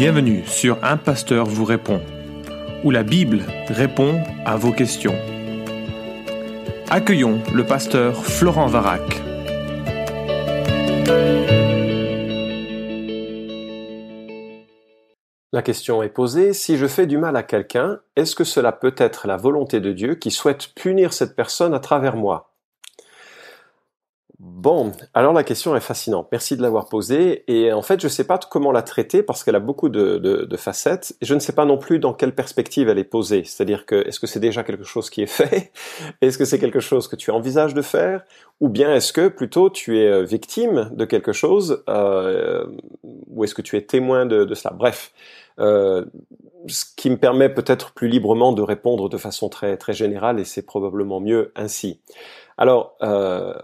Bienvenue sur Un Pasteur vous répond, où la Bible répond à vos questions. Accueillons le pasteur Florent Varac. La question est posée, si je fais du mal à quelqu'un, est-ce que cela peut être la volonté de Dieu qui souhaite punir cette personne à travers moi? Bon, alors la question est fascinante. Merci de l'avoir posée. Et en fait, je ne sais pas comment la traiter parce qu'elle a beaucoup de, facettes. Et je ne sais pas non plus dans quelle perspective elle est posée. C'est-à-dire que est-ce que c'est déjà quelque chose qui est fait? Est-ce que c'est quelque chose que tu envisages de faire? Ou bien est-ce que plutôt tu es euh, victime de quelque chose euh, Ou est-ce que tu es témoin de, cela? Bref. Euh, ce qui me permet peut-être plus librement de répondre de façon très très générale et c'est probablement mieux ainsi. Alors, euh,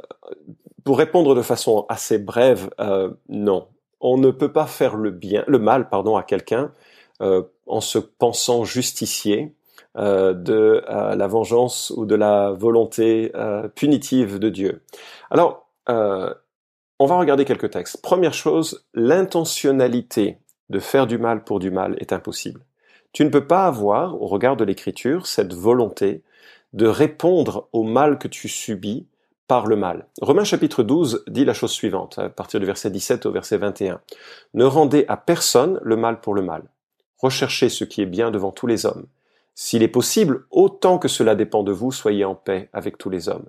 pour répondre de façon assez brève, euh, non, on ne peut pas faire le mal, pardon, à quelqu'un euh, en se pensant justicier euh, de la vengeance ou de la volonté punitive de Dieu. Alors, on va regarder quelques textes. Première chose, l'intentionnalité de faire du mal pour du mal est impossible. Tu ne peux pas avoir, au regard de l'Écriture, cette volonté de répondre au mal que tu subis le mal. Romains chapitre 12 dit la chose suivante, à partir du verset 17 au verset 21. Ne rendez à personne le mal pour le mal. Recherchez ce qui est bien devant tous les hommes. S'il est possible, autant que cela dépend de vous, soyez en paix avec tous les hommes.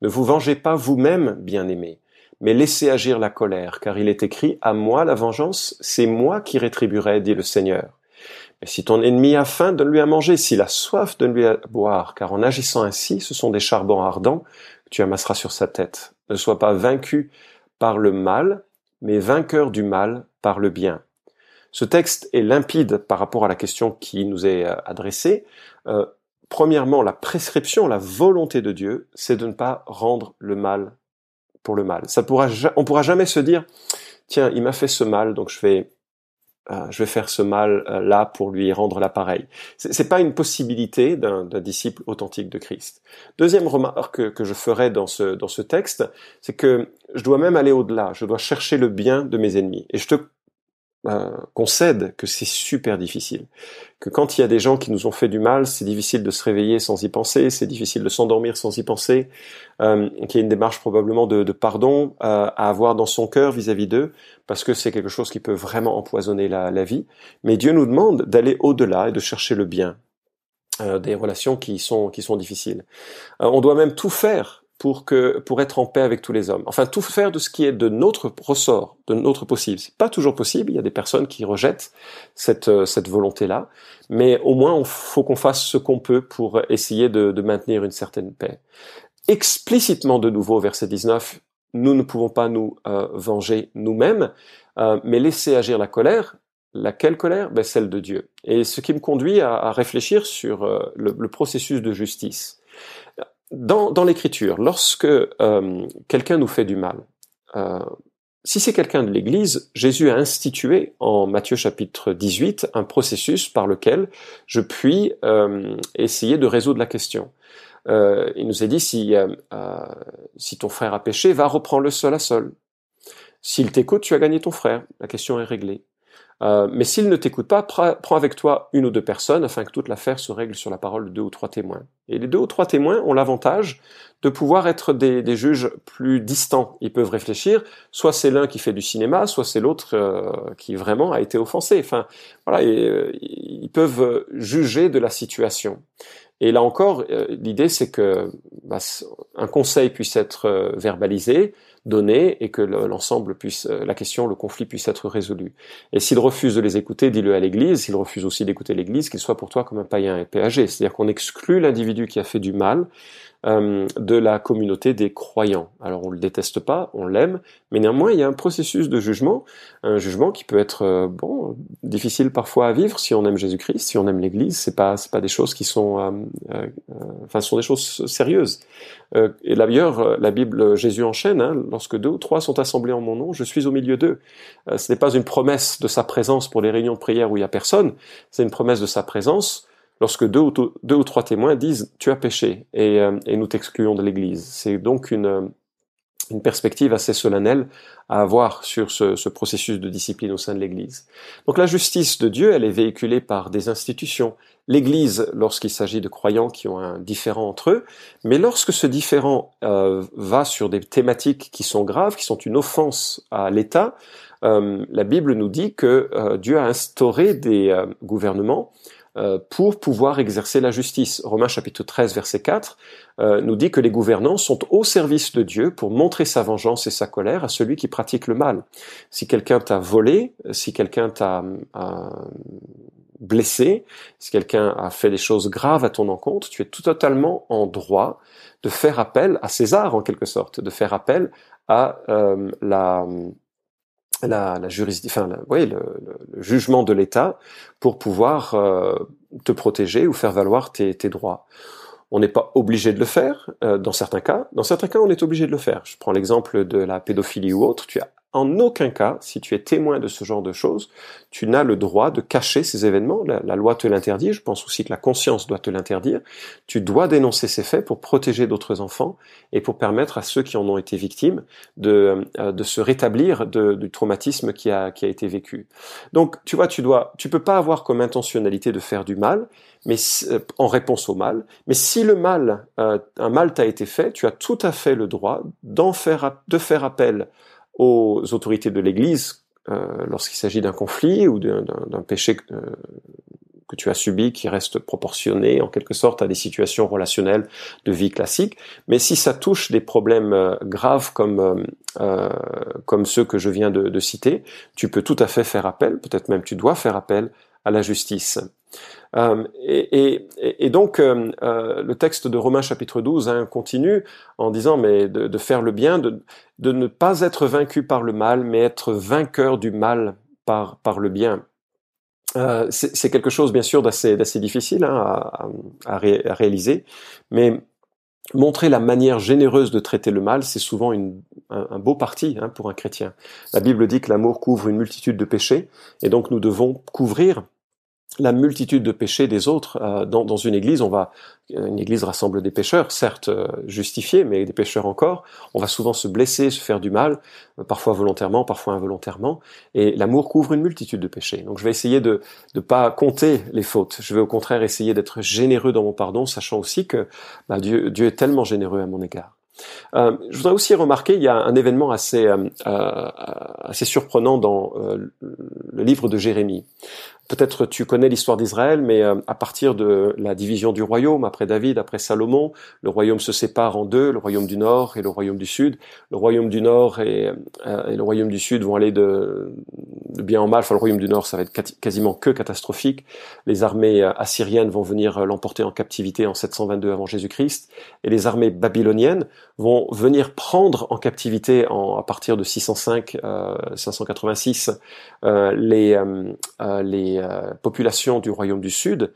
Ne vous vengez pas vous-même, bien-aimés, mais laissez agir la colère, car il est écrit, à moi la vengeance, c'est moi qui rétribuerai, dit le Seigneur. Mais si ton ennemi a faim, donne-lui à manger, s'il a soif, donne-lui à boire, car en agissant ainsi, ce sont des charbons ardents tu amasseras sur sa tête. Ne sois pas vaincu par le mal, mais vainqueur du mal par le bien. Ce texte est limpide par rapport à la question qui nous est euh, adressée. Euh, premièrement, la prescription, la volonté de Dieu, c'est de ne pas rendre le mal pour le mal. Ça pourra, on pourra jamais se dire, tiens, il m'a fait ce mal, donc je vais euh, je vais faire ce mal euh, là pour lui rendre l'appareil. C'est pas une possibilité d'un disciple authentique de Christ. Deuxième remarque que, je ferai dans ce, dans ce texte, c'est que je dois même aller au-delà. Je dois chercher le bien de mes ennemis. Et je te euh, concède que c'est super difficile. Que quand il y a des gens qui nous ont fait du mal, c'est difficile de se réveiller sans y penser, c'est difficile de s'endormir sans y penser, euh, qu'il y a une démarche probablement de, pardon euh, à avoir dans son cœur vis-à-vis d'eux, parce que c'est quelque chose qui peut vraiment empoisonner la, la vie. Mais Dieu nous demande d'aller au-delà et de chercher le bien euh, des relations qui sont qui sont difficiles. on doit même tout faire pour que pour être en paix avec tous les hommes. Enfin, tout faire de ce qui est de notre ressort, de notre possible. C'est pas toujours possible. Il y a des personnes qui rejettent cette euh, cette volonté-là, mais au moins, il faut qu'on fasse ce qu'on peut pour essayer de, de, maintenir une certaine paix. Explicitement, de nouveau, verset 19, nous ne pouvons pas nous euh, venger nous-mêmes, euh, mais laisser agir la colère. Laquelle colère? Ben, Celle de Dieu. Et ce qui me conduit à, à réfléchir sur le, le processus de justice dans, l'écriture, lorsque euh, quelqu'un nous fait du mal, euh, si c'est quelqu'un de l'Église, Jésus a institué en Matthieu chapitre 18 un processus par lequel je puis euh, essayer de résoudre la question. Euh, il nous est dit si, euh, si ton frère a péché, va reprendre le seul à seul. S'il t'écoute, tu as gagné ton frère. La question est réglée. Euh, mais s'il ne t'écoute pas, prends avec toi une ou deux personnes afin que toute l'affaire se règle sur la parole de deux ou trois témoins. Et les deux ou trois témoins ont l'avantage de pouvoir être des, juges plus distants. Ils peuvent réfléchir, soit c'est l'un qui fait du cinéma, soit c'est l'autre euh, qui vraiment a été offensé. Enfin, voilà, euh, ils peuvent juger de la situation. Et là encore, l'idée c'est que bah, un conseil puisse être verbalisé, donné et que l'ensemble puisse, euh, la question, le conflit puisse être résolu. Et s'il refuse de les écouter, dis-le à l'Église. S'il refuse aussi d'écouter l'Église, qu'il soit pour toi comme un païen et péagé. C'est-à-dire qu'on exclut l'individu qui a fait du mal euh, de la communauté des croyants. Alors on le déteste pas, on l'aime, mais néanmoins il y a un processus de jugement, un jugement qui peut être euh, bon difficile parfois à vivre si on aime Jésus-Christ, si on aime l'Église. C'est pas c'est pas des choses qui sont euh, enfin ce sont des choses sérieuses. et d'ailleurs la Bible Jésus enchaîne hein, lorsque deux ou trois sont assemblés en mon nom, je suis au milieu d'eux. ce n'est pas une promesse de sa présence pour les réunions de prière où il y a personne, c'est une promesse de sa présence lorsque deux ou, trois témoins disent tu as péché et, euh, et nous t'excluons de l'Église. C'est donc une, une perspective assez solennelle à avoir sur ce, ce, processus de discipline au sein de l'Église. Donc la justice de Dieu, elle est véhiculée par des institutions. L'Église, lorsqu'il s'agit de croyants qui ont un différent entre eux, mais lorsque ce différent euh, va sur des thématiques qui sont graves, qui sont une offense à l'État, euh, la Bible nous dit que euh, Dieu a instauré des euh, gouvernements euh, pour pouvoir exercer la justice. Romains chapitre 13 verset 4 euh, nous dit que les gouvernants sont au service de Dieu pour montrer sa vengeance et sa colère à celui qui pratique le mal. Si quelqu'un t'a volé, si quelqu'un t'a blessé, si quelqu'un a fait des choses graves à ton encontre, tu es tout totalement en droit de faire appel à César en quelque sorte, de faire appel à euh, la la, la juridiction, enfin, oui, le, le, jugement de l'État pour pouvoir euh, te protéger ou faire valoir tes, tes droits. On n'est pas obligé de le faire euh, dans certains cas. Dans certains cas, on est obligé de le faire. Je prends l'exemple de la pédophilie ou autre. Tu as en aucun cas, si tu es témoin de ce genre de choses, tu n'as le droit de cacher ces événements. La, loi te l'interdit. Je pense aussi que la conscience doit te l'interdire. Tu dois dénoncer ces faits pour protéger d'autres enfants et pour permettre à ceux qui en ont été victimes de, euh, de se rétablir du traumatisme qui a, qui a été vécu. Donc, tu vois, tu dois, tu peux pas avoir comme intentionnalité de faire du mal, mais euh, en réponse au mal. Mais si le mal, euh, un mal t'a été fait, tu as tout à fait le droit d'en faire, de faire appel aux autorités de l'Église euh, lorsqu'il s'agit d'un conflit ou d'un péché euh, que tu as subi qui reste proportionné en quelque sorte à des situations relationnelles de vie classique. Mais si ça touche des problèmes euh, graves comme comme ceux que je viens de, citer, tu peux tout à fait faire appel, peut-être même tu dois faire appel à la justice. Euh, et, donc, euh, euh, le texte de Romains chapitre 12 hein, continue en disant, mais de, faire le bien, de, ne pas être vaincu par le mal, mais être vainqueur du mal par, le bien. C'est quelque chose, bien sûr, d'assez difficile hein, à, réaliser, mais montrer la manière généreuse de traiter le mal, c'est souvent un, beau parti hein, pour un chrétien. La Bible dit que l'amour couvre une multitude de péchés, et donc nous devons couvrir la multitude de péchés des autres. Euh, dans, dans, une église, on va, une église rassemble des pécheurs, certes euh, justifiés, mais des pécheurs encore. On va souvent se blesser, se faire du mal, euh, parfois volontairement, parfois involontairement. Et l'amour couvre une multitude de péchés. Donc je vais essayer de ne pas compter les fautes. Je vais au contraire essayer d'être généreux dans mon pardon, sachant aussi que bah, Dieu, Dieu est tellement généreux à mon égard. Euh, je voudrais aussi remarquer, il y a un événement assez, euh, assez surprenant dans euh, le livre de Jérémie. Peut-être tu connais l'histoire d'Israël, mais euh, à partir de la division du royaume, après David, après Salomon, le royaume se sépare en deux, le royaume du nord et le royaume du sud. Le royaume du nord et, euh, et le royaume du sud vont aller de, de, bien en mal. Enfin, le royaume du nord, ça va être quasiment que catastrophique. Les armées euh, assyriennes vont venir l'emporter en captivité en 722 avant Jésus-Christ, et les armées babyloniennes vont venir prendre en captivité en, à partir de 605, euh, 586 euh, les, les euh, population du royaume du Sud.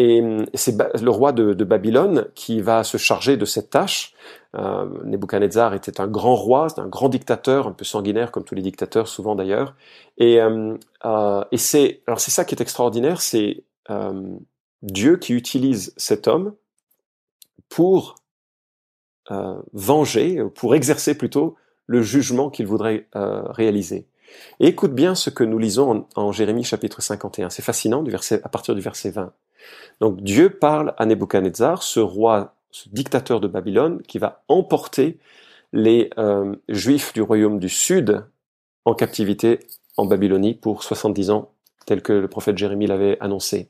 Et c'est le roi de, Babylone qui va se charger de cette tâche. Euh, Nebuchadnezzar était un grand roi, un grand dictateur, un peu sanguinaire comme tous les dictateurs souvent d'ailleurs. Et, euh, euh, et c'est alors c'est ça qui est extraordinaire, c'est euh, Dieu qui utilise cet homme pour venger, pour exercer plutôt le jugement qu'il voudrait réaliser. Et écoute bien ce que nous lisons en, Jérémie chapitre 51. C'est fascinant du verset, à partir du verset 20. Donc Dieu parle à Nebuchadnezzar, ce roi, ce dictateur de Babylone, qui va emporter les euh, Juifs du royaume du Sud en captivité en Babylonie pour 70 ans, tel que le prophète Jérémie l'avait annoncé.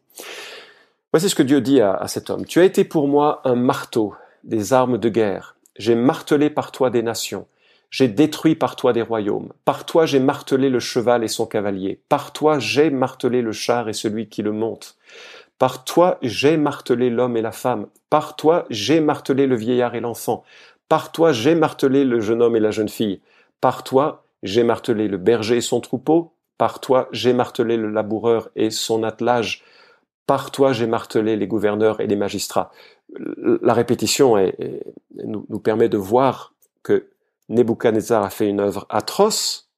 Voici ce que Dieu dit à cet homme. Tu as été pour moi un marteau, des armes de guerre. J'ai martelé par toi des nations. J'ai détruit par toi des royaumes. Par toi j'ai martelé le cheval et son cavalier. Par toi j'ai martelé le char et celui qui le monte. Par toi j'ai martelé l'homme et la femme. Par toi j'ai martelé le vieillard et l'enfant. Par toi j'ai martelé le jeune homme et la jeune fille. Par toi j'ai martelé le berger et son troupeau. Par toi j'ai martelé le laboureur et son attelage. Par toi j'ai martelé les gouverneurs et les magistrats. La répétition nous, permet de voir que Nebuchadnezzar a fait une œuvre atroce,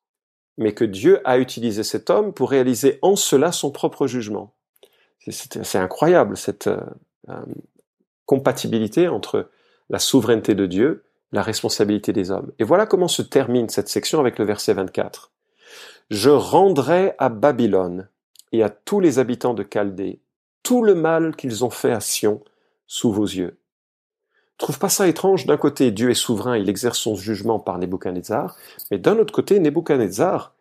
mais que Dieu a utilisé cet homme pour réaliser en cela son propre jugement. C'est incroyable cette euh, euh, compatibilité entre la souveraineté de Dieu la responsabilité des hommes. Et voilà comment se termine cette section avec le verset 24. Je rendrai à Babylone et à tous les habitants de Chaldée tout le mal qu'ils ont fait à Sion sous vos yeux. Trouve pas ça étrange D'un côté, Dieu est souverain, il exerce son jugement par Nebuchadnezzar, mais d'un autre côté, Nebuchadnezzar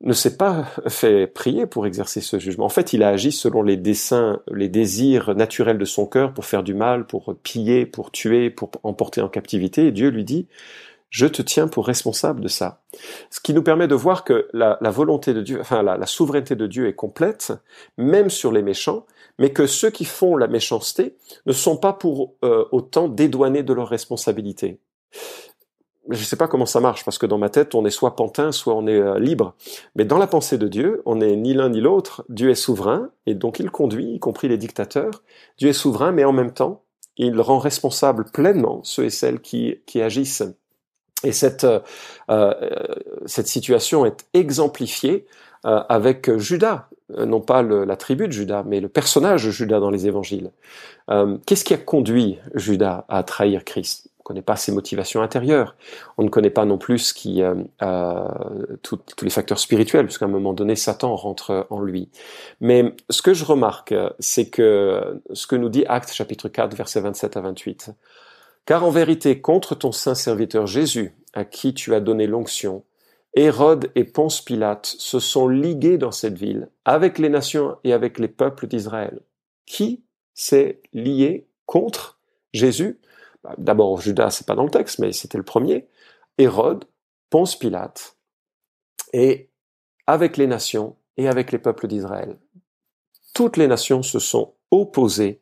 ne s'est pas fait prier pour exercer ce jugement. En fait, il a agi selon les desseins, les désirs naturels de son cœur pour faire du mal, pour piller, pour tuer, pour emporter en captivité. Et Dieu lui dit, je te tiens pour responsable de ça. Ce qui nous permet de voir que la, volonté de Dieu, enfin la, souveraineté de Dieu est complète, même sur les méchants, mais que ceux qui font la méchanceté ne sont pas pour euh, autant dédouanés de leurs responsabilités je ne sais pas comment ça marche parce que dans ma tête, on est soit pantin, soit on est euh, libre. Mais dans la pensée de Dieu, on n'est ni l'un ni l'autre. Dieu est souverain et donc il conduit, y compris les dictateurs. Dieu est souverain, mais en même temps, il rend responsable pleinement ceux et celles qui, qui agissent. Et cette, euh, euh cette situation est exemplifiée avec Judas, non pas le, la tribu de Judas, mais le personnage de Judas dans les évangiles. Qu'est-ce qui a conduit Judas à trahir Christ? Ne connaît pas ses motivations intérieures. On ne connaît pas non plus ce qui, euh, euh tous les facteurs spirituels, puisqu'à un moment donné, Satan rentre en lui. Mais ce que je remarque, c'est que ce que nous dit Actes chapitre 4, versets 27 à 28. Car en vérité, contre ton saint serviteur Jésus, à qui tu as donné l'onction, Hérode et Ponce Pilate se sont ligués dans cette ville avec les nations et avec les peuples d'Israël. Qui s'est lié contre Jésus? Bah, d'abord Judas, c'est pas dans le texte, mais c'était le premier, Hérode, Ponce Pilate, et avec les nations et avec les peuples d'Israël. Toutes les nations se sont opposées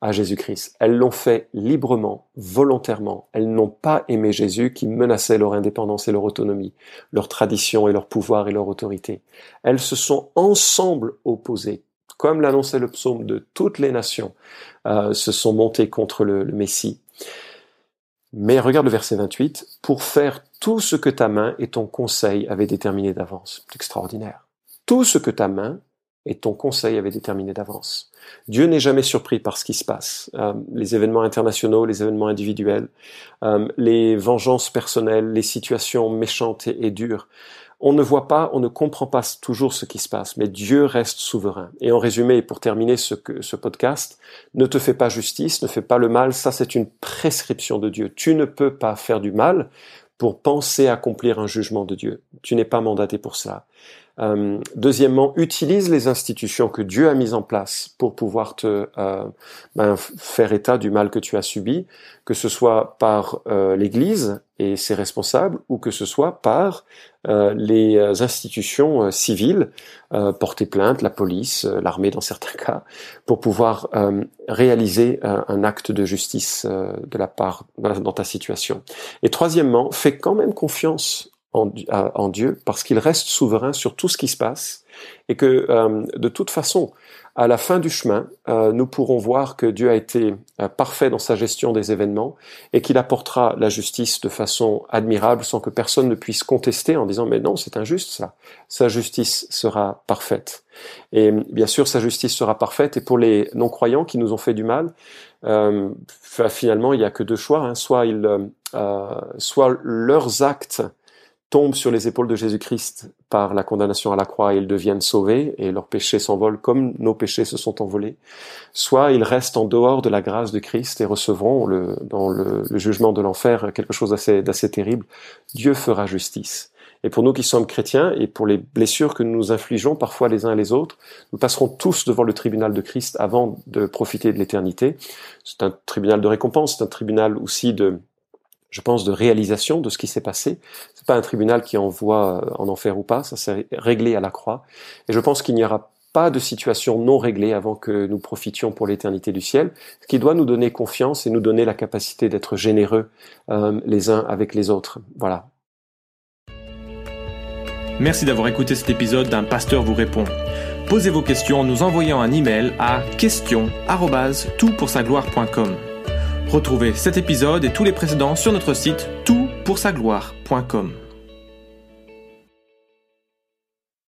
à Jésus-Christ. Elles l'ont fait librement, volontairement. Elles n'ont pas aimé Jésus qui menaçait leur indépendance et leur autonomie, leur tradition et leur pouvoir et leur autorité. Elles se sont ensemble opposées, comme l'annonçait le psaume de toutes les nations, euh, se sont montées contre le Messie. Mais regarde le verset 28, pour faire tout ce que ta main et ton conseil avaient déterminé d'avance. C'est extraordinaire. Tout ce que ta main et ton conseil avaient déterminé d'avance. Dieu n'est jamais surpris par ce qui se passe. Euh, les événements internationaux, les événements individuels, euh, les vengeances personnelles, les situations méchantes et dures on ne voit pas, on ne comprend pas toujours ce qui se passe, mais Dieu reste souverain. Et en résumé, pour terminer ce, ce podcast, ne te fais pas justice, ne fais pas le mal, ça c'est une prescription de Dieu. Tu ne peux pas faire du mal pour penser accomplir un jugement de Dieu. Tu n'es pas mandaté pour cela. Euh, deuxièmement, utilise les institutions que Dieu a mises en place pour pouvoir te euh, ben, faire état du mal que tu as subi, que ce soit par euh, l'Église et ses responsables, ou que ce soit par les institutions civiles, porter plainte, la police, l'armée dans certains cas, pour pouvoir réaliser un acte de justice de la part dans ta situation. Et troisièmement, fais quand même confiance en, Dieu parce qu'il reste souverain sur tout ce qui se passe et que euh, de toute façon, à la fin du chemin, euh, nous pourrons voir que Dieu a été euh, parfait dans sa gestion des événements et qu'il apportera la justice de façon admirable sans que personne ne puisse contester en disant mais non, c'est injuste ça. Sa justice sera parfaite. Et bien sûr, sa justice sera parfaite et pour les non-croyants qui nous ont fait du mal, finalement, il n'y a que deux choix. Hein. Soit, ils, soit leurs actes tombent sur les épaules de Jésus-Christ par la condamnation à la croix et ils deviennent sauvés et leurs péchés s'envolent comme nos péchés se sont envolés, soit ils restent en dehors de la grâce de Christ et recevront le, dans le, jugement de l'enfer quelque chose d'assez terrible. Dieu fera justice. Et pour nous qui sommes chrétiens et pour les blessures que nous nous infligeons parfois les uns et les autres, nous passerons tous devant le tribunal de Christ avant de profiter de l'éternité. C'est un tribunal de récompense, c'est un tribunal aussi de, je pense, de réalisation de ce qui s'est passé. C'est pas un tribunal qui envoie euh, en enfer ou pas, ça s'est réglé à la croix. Et je pense qu'il n'y aura pas de situation non réglée avant que nous profitions pour l'éternité du ciel, ce qui doit nous donner confiance et nous donner la capacité d'être généreux euh, les uns avec les autres. Voilà. Merci d'avoir écouté cet épisode d'un pasteur vous répond. Posez vos questions en nous envoyant un email à question@toutpoursagloire.com. Retrouvez cet épisode et tous les précédents sur notre site toutpoursagloire.com.